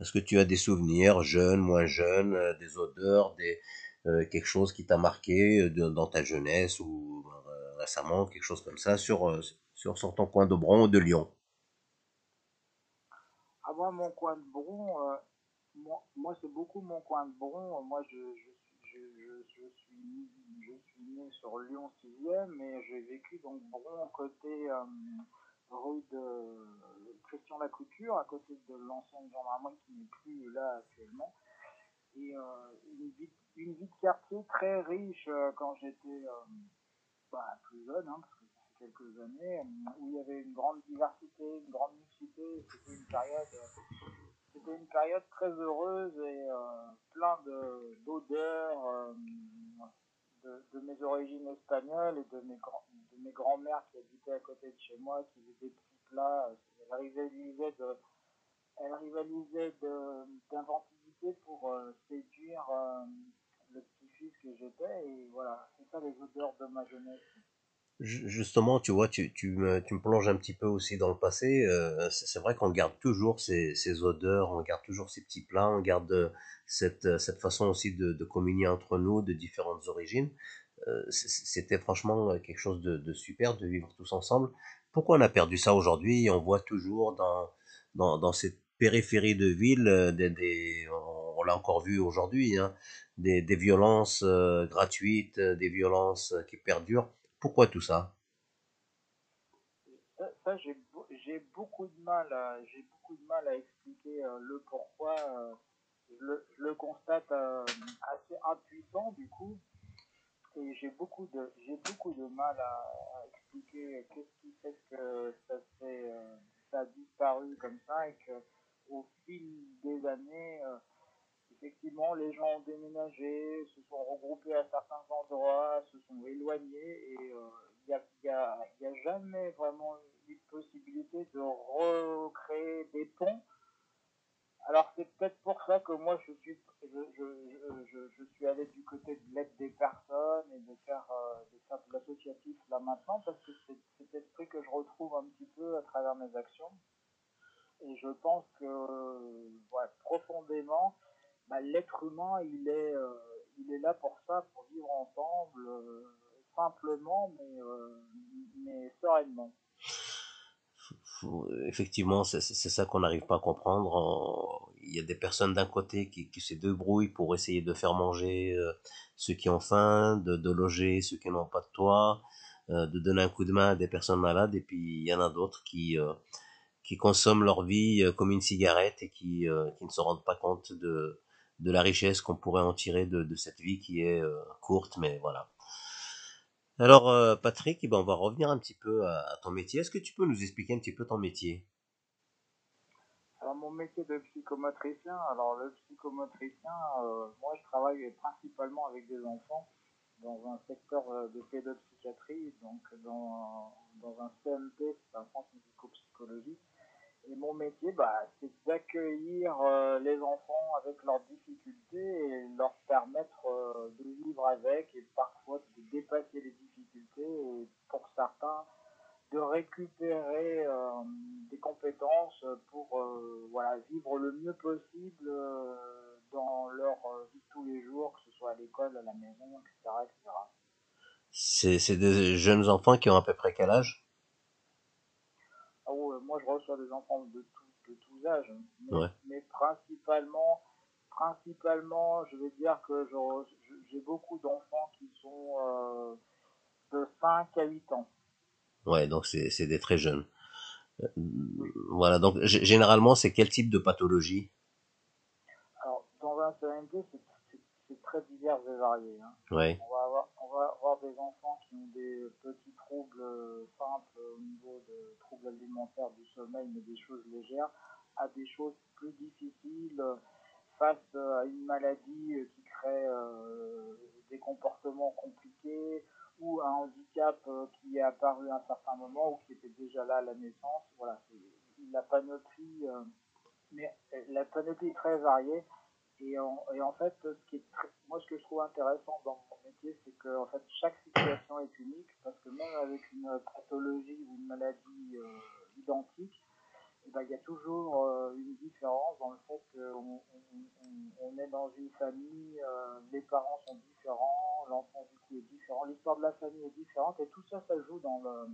Est-ce que tu as des souvenirs, jeunes, moins jeunes, euh, des odeurs, des, euh, quelque chose qui t'a marqué dans ta jeunesse ou récemment, quelque chose comme ça, sur, sur, ton coin de Bron ou de Lyon? Ah, Moi, mon coin de Bron, moi, moi c'est beaucoup mon coin de Bron. Moi, je, je je, suis, je suis né sur Lyon 6e, mais j'ai vécu donc Bron côté euh, rue de Christian Lacouture, à côté de l'ancienne gendarmerie qui n'est plus là actuellement. Et euh, une, vie, une, de quartier très riche euh, quand j'étais bah, plus jeune, hein, parce que ça fait quelques années, où il y avait une grande diversité, une grande mixité. C'était une période c'était une période très heureuse et euh, plein d'odeurs euh, de, de, mes origines espagnoles et de mes, de mes grands-mères qui habitaient à côté de chez moi, qui faisaient des petits plats. Elles rivalisaient de, d'inventivité pour euh, séduire le petit-fils que j'étais. Et voilà, c'est ça les odeurs de ma jeunesse justement, tu vois, tu, tu, me, tu me plonges un petit peu aussi dans le passé. Euh, c'est vrai qu'on garde toujours ces, ces, odeurs, on garde toujours ces petits plats, on garde cette, cette façon aussi de, de communier entre nous de différentes origines. Euh, C'était franchement quelque chose de, de, super de vivre tous ensemble. Pourquoi on a perdu ça aujourd'hui? On voit toujours dans, dans, dans cette périphérie de ville euh, des, des on, l'a encore vu aujourd'hui, hein, des, des violences euh, gratuites, des violences qui perdurent pourquoi tout ça? Ça, j'ai beaucoup de mal à j'ai beaucoup de mal à expliquer euh, le pourquoi. Euh, je, le, constate euh, assez impuissant du coup, et j'ai beaucoup de mal à, expliquer qu'est-ce qui fait que ça ça a disparu comme ça et que au fil des années effectivement, les gens ont déménagé, se sont regroupés à certains endroits, se sont éloignés et il euh, n'y a, y a, jamais vraiment eu possibilité de recréer des ponts. Alors c'est peut-être pour ça que moi je suis, je, je, je, suis allé du côté de l'aide des personnes et de faire, euh, de, faire l'associatif là maintenant parce que c'est cet esprit que je retrouve un petit peu à travers mes actions. Et je pense que profondément, bah, l'être humain, il est, euh, il est là pour ça, pour vivre ensemble, euh, simplement, mais, euh, mais sereinement. Effectivement, c'est ça qu'on n'arrive pas à comprendre. Il y a des personnes d'un côté qui, qui, se débrouillent pour essayer de faire manger ceux qui ont faim, de, de loger ceux qui n'ont pas de toit, de donner un coup de main à des personnes malades, et puis il y en a d'autres qui qui consomment leur vie comme une cigarette et qui, qui ne se rendent pas compte de, de la richesse qu'on pourrait en tirer de, cette vie qui est courte, mais voilà. Alors Patrick, eh ben, on va revenir un petit peu à, ton métier. Est-ce que tu peux nous expliquer un petit peu ton métier? Mon métier de psychomotricien, alors le psychomotricien, euh, moi je travaille principalement avec des enfants dans un secteur euh, de pédopsychiatrie, donc dans, dans un CMP, c'est un centre médico-psychologique. Et mon métier, bah, c'est d'accueillir euh, les enfants avec leurs difficultés et leur permettre de vivre avec et parfois de dépasser les difficultés et pour certains de récupérer euh, des compétences pour euh, voilà, vivre le mieux possible euh, dans leur vie de tous les jours, que ce soit à l'école, à la maison, etc. etc. C'est des jeunes enfants qui ont à peu près quel âge? Ah Moi, je reçois des enfants de, tout, de tous âges, mais, mais, principalement, principalement, je vais dire que j'ai beaucoup d'enfants qui sont de 5 à 8 ans. Ouais, donc c'est des très jeunes. Euh, voilà, donc généralement, c'est quel type de pathologie? Alors, dans un CMD, c'est très divers et varié. Hein. Ouais. On, va avoir, on va avoir des enfants qui ont des petits troubles simples au niveau de troubles alimentaires du sommeil, mais des choses légères, à des choses plus difficiles face à une maladie qui crée euh, des comportements compliqués, ou un handicap euh, qui est apparu à un certain moment ou qui était déjà là à la naissance. Voilà, la panoplie, euh, mais euh, la panoplie est très variée. Et en, et en fait, ce qui est moi, ce que je trouve intéressant dans mon métier, c'est que en fait, chaque situation est unique parce que même avec une pathologie ou une maladie identique, eh ben, il y a toujours une différence dans le fait qu'on on, est dans une famille, les parents sont différents, l'enfant du coup est différent, l'histoire de la famille est différente et tout ça, ça joue dans, le,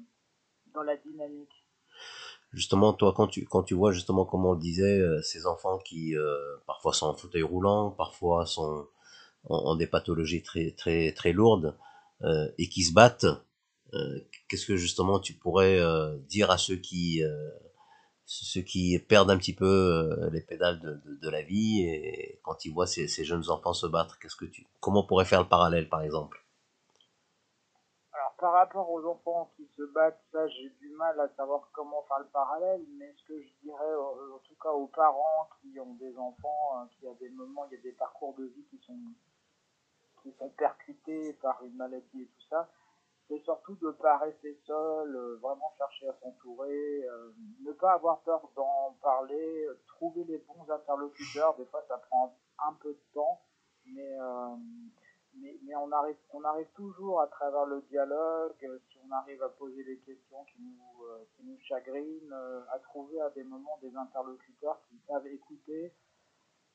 dans la dynamique. Justement, toi, quand tu, quand tu vois justement, comme on le disait, euh, ces enfants qui euh, parfois sont en fauteuil roulant, parfois sont ont, des pathologies très, très, très lourdes euh, et qui se battent, qu'est-ce que justement tu pourrais dire à ceux qui ceux qui perdent un petit peu euh, les pédales de, de, de, la vie et quand ils voient ces, ces jeunes enfants se battre, qu'est-ce que tu, comment on pourrait faire le parallèle par exemple? Par rapport aux enfants qui se battent, ça j'ai du mal à savoir comment faire le parallèle, mais ce que je dirais en tout cas aux parents qui ont des enfants, hein, qui a des moments, il y a des parcours de vie qui sont qui sont percutés par une maladie et tout ça, c'est surtout de ne pas rester seul, euh, vraiment chercher à s'entourer, euh, ne pas avoir peur d'en parler, euh, trouver les bons interlocuteurs. Des fois, ça prend un peu de temps, mais, mais, on, arrive, on arrive toujours à travers le dialogue, si on arrive à poser des questions qui nous, qui nous chagrinent, à trouver à des moments des interlocuteurs qui savent écouter,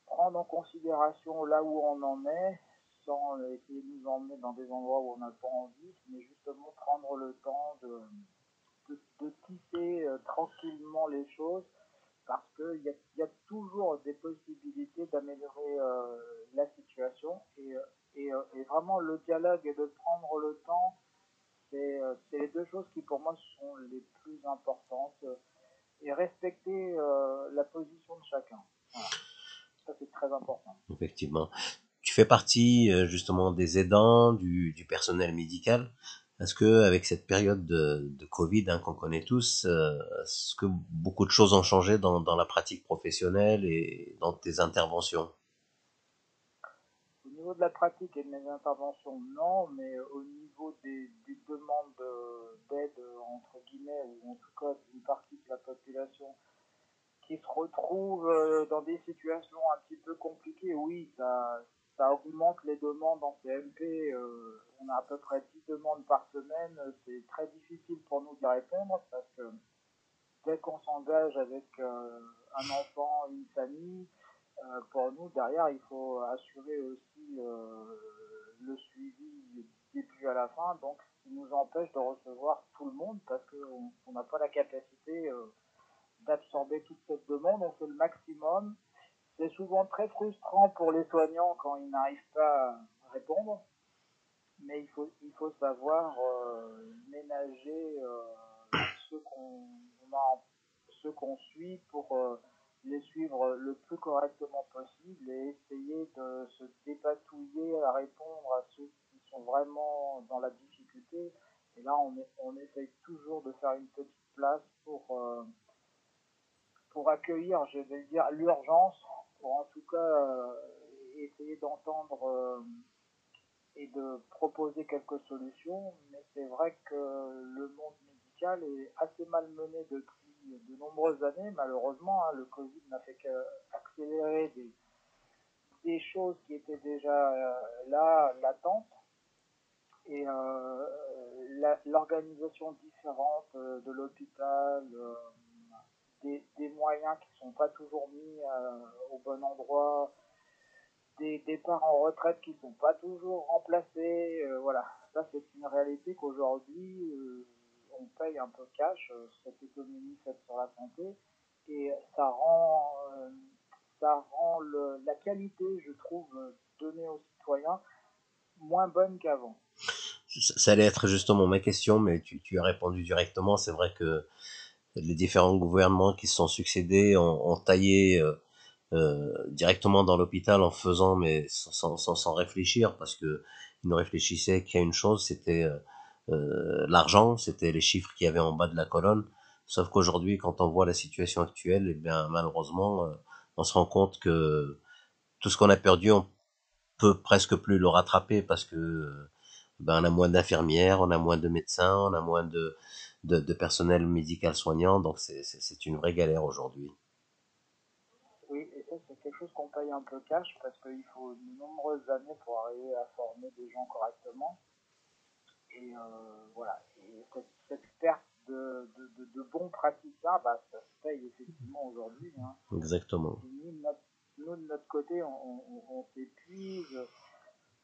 prendre en considération là où on en est sans essayer de nous emmener dans des endroits où on n'a pas envie, mais justement prendre le temps de, de, tisser euh, tranquillement les choses, parce qu'il y y a toujours des possibilités d'améliorer euh, la situation, et, euh, et, et, vraiment le dialogue et de prendre le temps, c'est les deux choses qui pour moi sont les plus importantes, et respecter la position de chacun. Ça c'est très important. Effectivement tu fais partie euh, justement des aidants, du, du personnel médical. Est-ce que avec cette période de, de Covid hein, qu'on connaît tous, euh, est-ce que beaucoup de choses ont changé dans, dans la pratique professionnelle et dans tes interventions? Niveau de la pratique et de mes interventions, non, mais au niveau des, des demandes d'aide entre guillemets ou en tout cas d'une partie de la population qui se retrouve euh, dans des situations un petit peu compliquées, oui, ça, ça augmente les demandes en CMP. Euh, on a à peu près 10 demandes par semaine. C'est très difficile pour nous d'y répondre parce que dès qu'on s'engage avec euh, un enfant, une famille, euh, pour nous, derrière, il faut assurer aussi le suivi du début à la fin. Donc, ce nous empêche de recevoir tout le monde parce qu'on n'a pas la capacité d'absorber toute cette demande. On fait le maximum c'est souvent très frustrant pour les soignants quand ils n'arrivent pas à répondre, mais il faut, il faut savoir euh, ménager euh, ceux, qu'on qu'on suit pour les suivre le plus correctement possible et essayer de se dépatouiller à répondre à ceux qui sont vraiment dans la difficulté. Et là, on, on essaye toujours de faire une petite place pour, pour accueillir, je vais dire, l'urgence, pour en tout cas essayer d'entendre et de proposer quelques solutions, mais c'est vrai que le monde médical est assez malmené depuis de nombreuses années, malheureusement. Hein. le Covid n'a fait qu'accélérer des, choses qui étaient déjà euh, là, latentes. Et euh, l'organisation différente euh, de l'hôpital, des, des, moyens qui ne sont pas toujours mis au bon endroit, des départs en retraite qui sont pas toujours remplacés. Voilà, ça c'est une réalité qu'aujourd'hui on paye un peu cash euh, cette économie faite sur la santé et ça rend ça rend la qualité, je trouve, donnée aux citoyens moins bonne qu'avant. Ça, allait être justement ma question, mais tu, as répondu directement. C'est vrai que les différents gouvernements qui se sont succédés ont, taillé euh, directement dans l'hôpital en faisant, mais sans, sans, réfléchir, parce que ils ne réfléchissaient qu'à une chose, c'était euh, euh l'argent, c'était les chiffres qu'il y avait en bas de la colonne. Sauf qu'aujourd'hui, quand on voit la situation actuelle, eh bien malheureusement, euh, on se rend compte que tout ce qu'on a perdu, on peut presque plus le rattraper parce que ben, on a moins d'infirmières, on a moins de médecins, on a moins de, de, de personnel médical soignant, donc c'est une vraie galère aujourd'hui chose qu'on paye un peu cash parce qu'il faut de nombreuses années pour arriver à former des gens correctement. Et euh, voilà, cette, perte de, de, bons praticiens, bah, ça se paye effectivement aujourd'hui. Hein. Exactement. Nous de, notre, côté, on s'épuise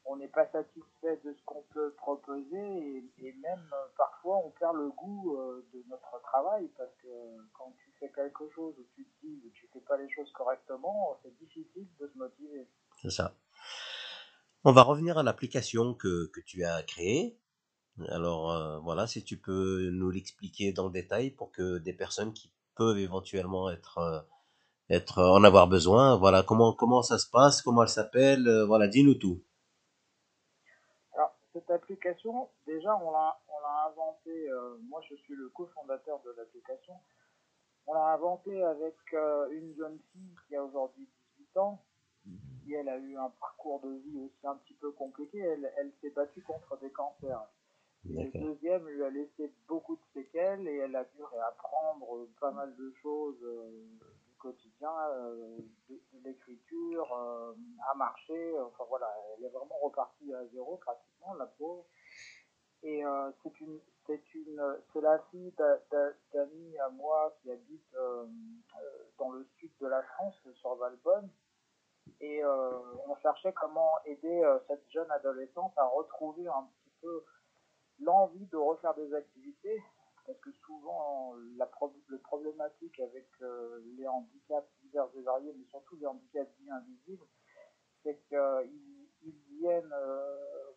on n'est pas satisfait de ce qu'on peut proposer et, même euh, parfois on perd le goût euh, de notre travail parce que quand tu fais quelque chose où tu te dis que tu fais pas les choses correctement, c'est difficile de se motiver. C'est ça. On va revenir à l'application que, que, tu as créée. Alors euh, voilà, si tu peux nous l'expliquer dans le détail pour que des personnes qui peuvent éventuellement être être en avoir besoin, voilà comment comment ça se passe, comment elle s'appelle, voilà, dis-nous tout. Cette application, déjà, on l'a, on inventé, euh, moi je suis le cofondateur de l'application, on l'a inventé avec euh, une jeune fille qui a aujourd'hui 18 ans, qui elle a eu un parcours de vie aussi un petit peu compliqué, elle, elle s'est battue contre des cancers. Le deuxième lui a laissé beaucoup de séquelles et elle a dû réapprendre pas mal de choses euh, quotidien, euh, de, l'écriture, euh, à marcher. Enfin voilà, elle est vraiment repartie à zéro pratiquement, la pauvre. Et euh, c'est une, c'est une, c'est la fille d'amis à moi qui habite dans le sud de la France, sur Valbonne. Et on cherchait comment aider cette jeune adolescente à retrouver un petit peu l'envie de refaire des activités parce que souvent la, le problématique avec euh, les handicaps divers et variés, mais surtout les handicaps dits invisibles, c'est qu'ils viennent euh,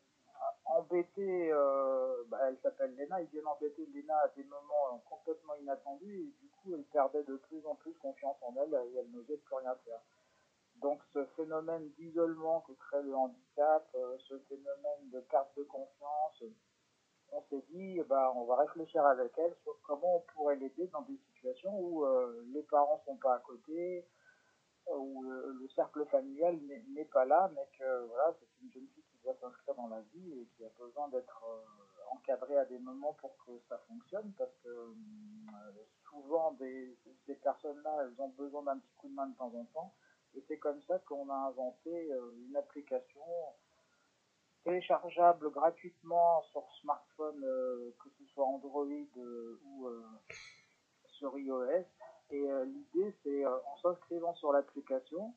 embêter, euh, bah, elle s'appelle Léna, ils viennent embêter Léna à des moments complètement inattendus et du coup elle perdait de plus en plus confiance en elle et elle n'osait plus rien faire. Donc ce phénomène d'isolement que crée le handicap, ce phénomène de perte de confiance, on s'est dit, bah, on va réfléchir avec elle sur comment on pourrait l'aider dans des situations où euh, les parents sont pas à côté, euh, où le, cercle familial n'est pas là, mais que voilà, c'est une jeune fille qui doit s'inscrire dans la vie et qui a besoin d'être euh, encadrée à des moments pour que ça fonctionne, parce que souvent des, ces personnes-là, elles ont besoin d'un petit coup de main de temps en temps, et c'est comme ça qu'on a inventé une application téléchargeable gratuitement sur smartphone, euh, que ce soit Android euh, ou euh, sur iOS. Et l'idée, c'est en s'inscrivant sur l'application,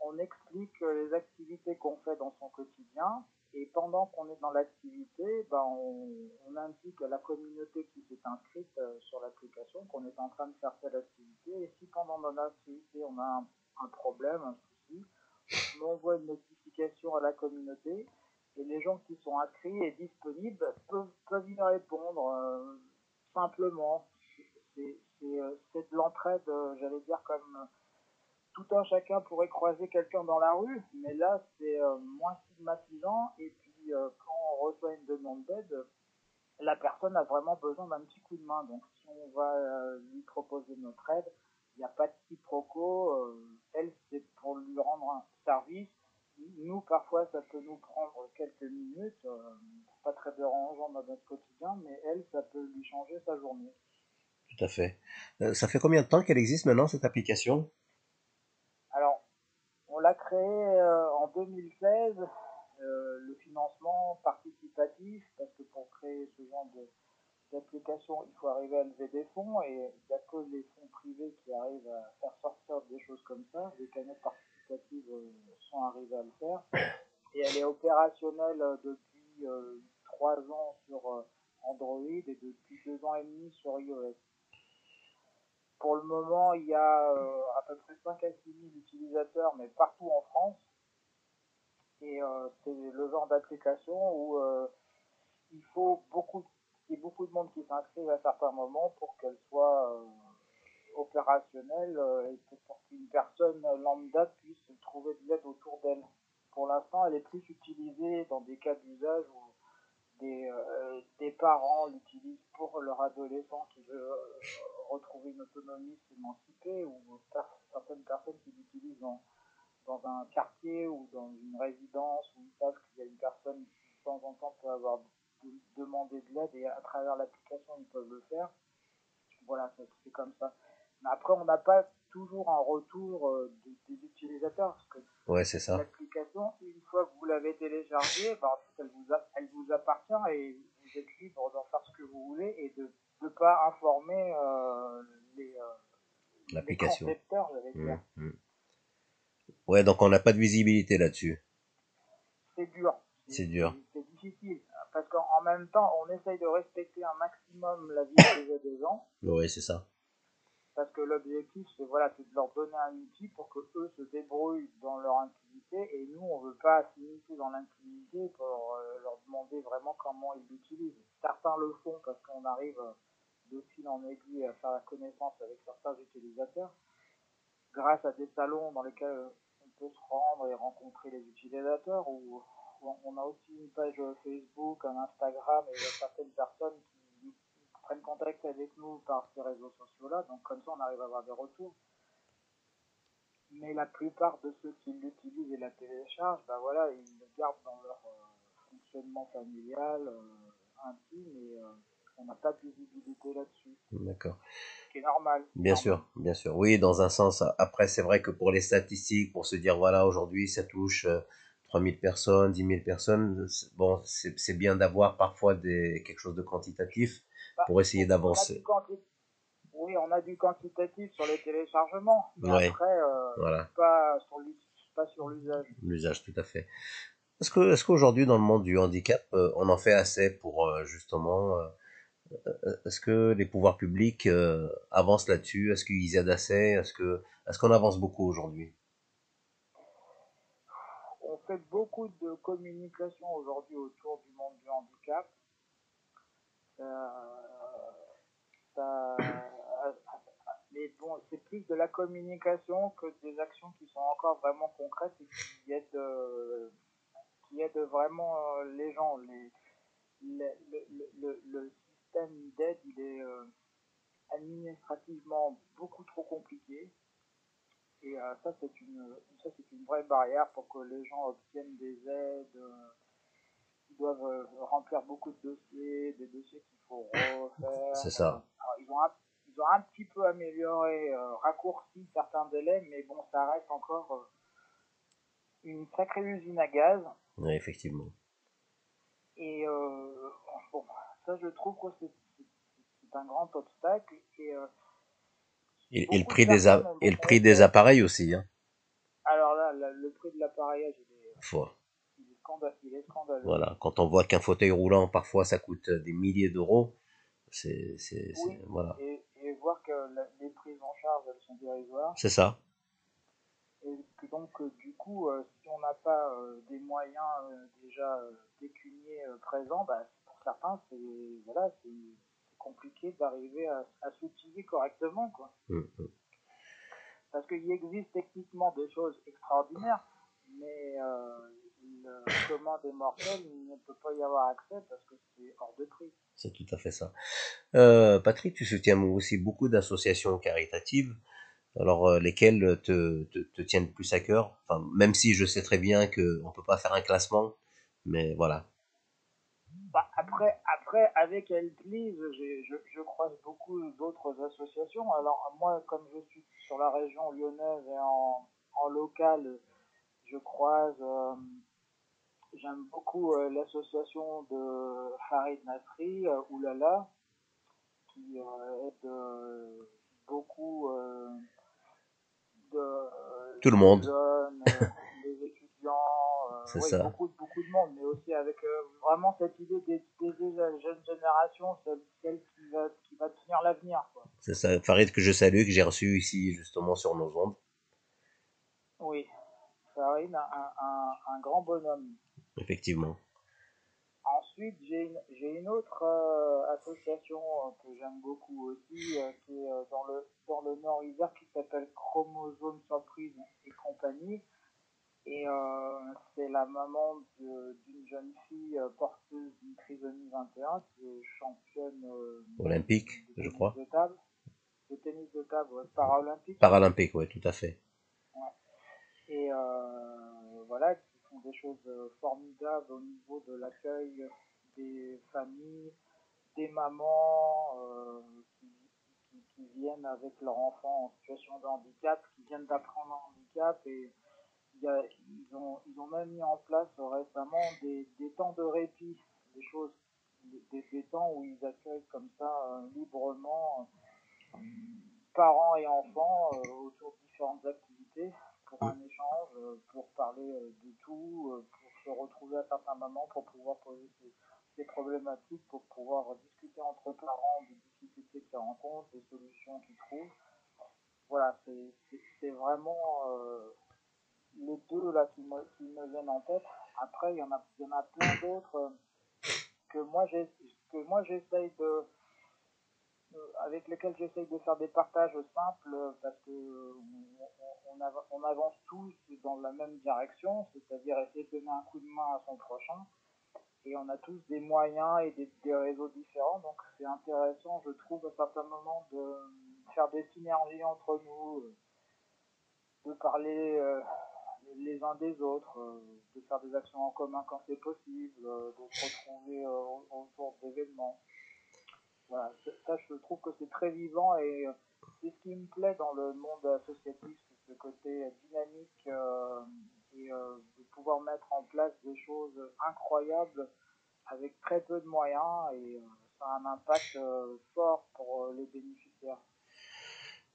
on explique les activités qu'on fait dans son quotidien. Et pendant qu'on est dans l'activité, ben on, indique à la communauté qui s'est inscrite sur l'application qu'on est en train de faire telle activité. Et si pendant notre activité on a un, un problème, un souci, on envoie une notification à la communauté et les gens qui sont inscrits et disponibles peuvent, peuvent y répondre euh, simplement. c'est de l'entraide, j'allais dire, comme tout un chacun pourrait croiser quelqu'un dans la rue, mais là, c'est moins stigmatisant. Et puis, quand on reçoit une demande d'aide, la personne a vraiment besoin d'un petit coup de main. Donc, si on va lui proposer notre aide, il n'y a pas de quiproquo. Euh, elle, c'est pour lui rendre un service. Nous, parfois, ça peut nous prendre quelques minutes, euh, pas très dérangeant dans notre quotidien, mais elle, ça peut lui changer sa journée. Tout à fait. Euh, ça fait combien de temps qu'elle existe maintenant, cette application? Alors, on l'a créée en 2016, le financement participatif, parce que pour créer ce genre d'application, il faut arriver à lever des fonds et il n'y a que les fonds privés qui arrivent à faire sortir des choses comme ça. Les canettes participatives euh, sont arrivées à le faire. Et elle est opérationnelle euh, depuis euh, trois ans sur Android et depuis deux ans et demi sur iOS. Pour le moment, il y a à peu près 5 à 6 000 utilisateurs, mais partout en France. Et c'est le genre d'application où il faut beaucoup il y beaucoup de monde qui s'inscrivent à certains moments pour qu'elle soit opérationnelle et pour qu'une personne lambda puisse trouver de l'aide autour d'elle. Pour l'instant, elle est plus utilisée dans des cas d'usage où des, euh, des parents l'utilisent pour leur adolescent qui veut retrouver une autonomie, s'émanciper, ou certaines personnes qui l'utilisent dans, dans un quartier ou dans une résidence où ils savent qu'il y a une personne qui de temps en temps peut avoir demander de l'aide et à travers l'application ils peuvent le faire. Voilà, c'est comme ça. Mais après, on n'a pas toujours un retour euh, des, utilisateurs. Parce que ouais, c'est ça. L'application, une fois que vous l'avez téléchargée, ben, elle, vous elle vous appartient et vous êtes libre d'en faire ce que vous voulez et de ne pas informer euh, les, euh, l'application. Mmh, mmh. Ouais, donc on n'a pas de visibilité là-dessus. C'est dur. C'est dur. C'est difficile parce qu'en même temps, on essaye de respecter un maximum la vie des gens. Oui, c'est ça. Parce que l'objectif, c'est voilà, de leur donner un outil pour que eux se débrouillent dans leur intimité, et nous, on veut pas s'immiscer dans l'intimité pour euh, leur demander vraiment comment ils l'utilisent. Certains le font parce qu'on arrive de fil en aiguille à faire la connaissance avec certains utilisateurs, grâce à des salons dans lesquels on peut se rendre et rencontrer les utilisateurs, ou on a aussi une page Facebook, un Instagram, et certaines personnes qui prennent contact avec nous par ces réseaux sociaux-là, donc comme ça on arrive à avoir des retours. Mais la plupart de ceux qui l'utilisent et la téléchargent, ben voilà, ils le gardent dans leur euh, fonctionnement familial, euh, intime, et euh, on n'a pas de visibilité là-dessus. D'accord. Ce qui est normal. Bien sûr, bien sûr. Oui, dans un sens. Après, c'est vrai que pour les statistiques, pour se dire, voilà, aujourd'hui, ça touche 3000 personnes, 10 000 personnes, bon, c'est bien d'avoir parfois des, quelque chose de quantitatif bah, pour essayer d'avancer. Oui, on a du quantitatif sur les téléchargements, mais après, euh, pas sur l'usage. L'usage, tout à fait. Est-ce que, est-ce qu'aujourd'hui, dans le monde du handicap, euh, on en fait assez pour euh, justement, est-ce que les pouvoirs publics avancent là-dessus? Est-ce qu'ils aident assez? Est-ce que, est-ce qu'on avance beaucoup aujourd'hui? Fait beaucoup de communication aujourd'hui autour du monde du handicap. Mais bon, c'est plus de la communication que des actions qui sont encore vraiment concrètes et qui aident, euh, qui aident vraiment euh, les gens. Le, système d'aide, il est euh, administrativement beaucoup trop compliqué. Et euh, ça, c'est une, ça, c'est une vraie barrière pour que les gens obtiennent des aides. Euh, doivent euh, remplir beaucoup de dossiers, des dossiers qu'il faut refaire. C'est ça. ils, ont un, ils ont un petit peu amélioré, raccourci certains délais, mais bon, ça reste encore une sacrée usine à gaz. Oui, effectivement. Et bon, ça, je trouve que c'est, un grand obstacle. Et et, le prix des et le prix des appareils aussi. Hein. Alors là, le prix de l'appareillage, il est, il est scandaleux. Voilà, quand on voit qu'un fauteuil roulant, parfois, ça coûte des milliers d'euros, c'est, c'est, voilà. Et, et, voir que les prises en charge, elles sont dérisoires. C'est ça. Et que donc, euh, du coup, euh, si on n'a pas euh, des moyens déjà pécuniers présents, bah, pour certains, c'est, voilà, c'est, compliqué d'arriver à, à s'utiliser correctement. Quoi. Mm, mm. Parce qu'il existe techniquement des choses extraordinaires, mais euh, le commun des mortels il ne peut pas y avoir accès parce que c'est hors de prix. C'est tout à fait ça. Euh, Patrick, tu soutiens aussi beaucoup d'associations caritatives, alors euh, lesquelles te, te, te tiennent plus à cœur, enfin, même si je sais très bien qu'on ne peut pas faire un classement, mais voilà. Bah, après, après, avec Helplease, j'ai- je, je croise beaucoup d'autres associations. Alors, moi, comme je suis sur la région lyonnaise et en, en local, je croise, euh, j'aime beaucoup euh, l'association de Farid Nasri, euh, Oulala, qui euh, aide beaucoup de, Tout le des monde. jeunes, des étudiants, C'est oui, ça. beaucoup, beaucoup de monde, mais aussi avec vraiment cette idée d'aider la jeune génération, celle, celle qui, va, qui va tenir l'avenir. C'est ça, Farid que je salue, que j'ai reçu ici justement sur nos ondes. Oui, Farid, un, un, un grand bonhomme. Effectivement. Ensuite, j'ai une, autre euh, association euh, que j'aime beaucoup aussi, euh, qui est dans le, dans le Nord-Isère, qui s'appelle Chromosome Surprise et compagnie. Et c'est la maman d'une jeune fille porteuse d'une trisomie 21, qui est championne Olympique, je crois. de table, de tennis de table ouais, paralympique. Paralympique, oui, tout à fait. et voilà, qui des choses euh, formidables au niveau de l'accueil des familles, des mamans euh, qui, viennent avec leur enfant en situation de handicap, qui viennent d'apprendre un handicap et ils, ont, ils ont même mis en place récemment des, des temps de répit, des choses, des, des temps où ils accueillent comme ça euh, librement parents et enfants autour de différentes activités pour un échange, euh, pour parler euh, de tout, euh, pour se retrouver à certains moments, pour pouvoir poser ces problématiques, pour pouvoir discuter entre parents des difficultés qu'ils rencontrent, des solutions qu'ils trouvent. Voilà, c'est- vraiment euh, les deux là qui me, qui me viennent en tête. Après, il y en a, il y en a plein d'autres que moi j'essaye de avec lesquels j'essaye de faire des partages simples euh, parce que euh, on, on av- on avance tous dans la même direction, c'est-à-dire essayer de donner un coup de main à son prochain. Et on a tous des moyens et des, réseaux différents, donc c'est intéressant, je trouve, à certains moments de faire des synergies entre nous, euh, de parler euh, les uns des autres, euh, de faire des actions en commun quand c'est possible, euh, de se retrouver euh, au- autour d'événements. Voilà, ça je trouve que c'est très vivant et euh, c'est ce qui me plaît dans le monde associatif, ce côté dynamique euh, et euh, de pouvoir mettre en place des choses incroyables avec très peu de moyens et ça a un impact fort pour les bénéficiaires.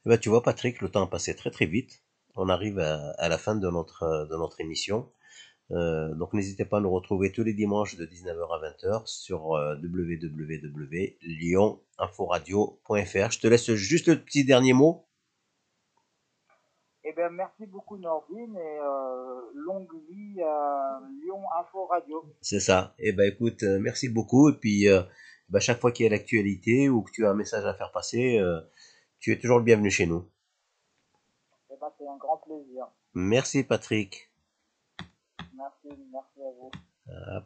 Eh ben, tu vois, Patrick, le temps a passé très très vite. On arrive à, à la fin de notre, de notre émission. Euh, donc n'hésitez pas à nous retrouver tous les dimanches de 19h à 20h sur euh, www.lyoninforadio.fr. Je te laisse juste le petit dernier mot. Eh bien, merci beaucoup Nordine et euh, longue vie à Lyon Info Radio. C'est ça. Eh ben écoute, euh, merci beaucoup. Et puis, euh, ben, chaque fois qu'il y a l'actualité ou que tu as un message à faire passer, tu es toujours le bienvenu chez nous. Eh ben, c'est un grand plaisir. Merci Patrick. Merci, à vous. Euh,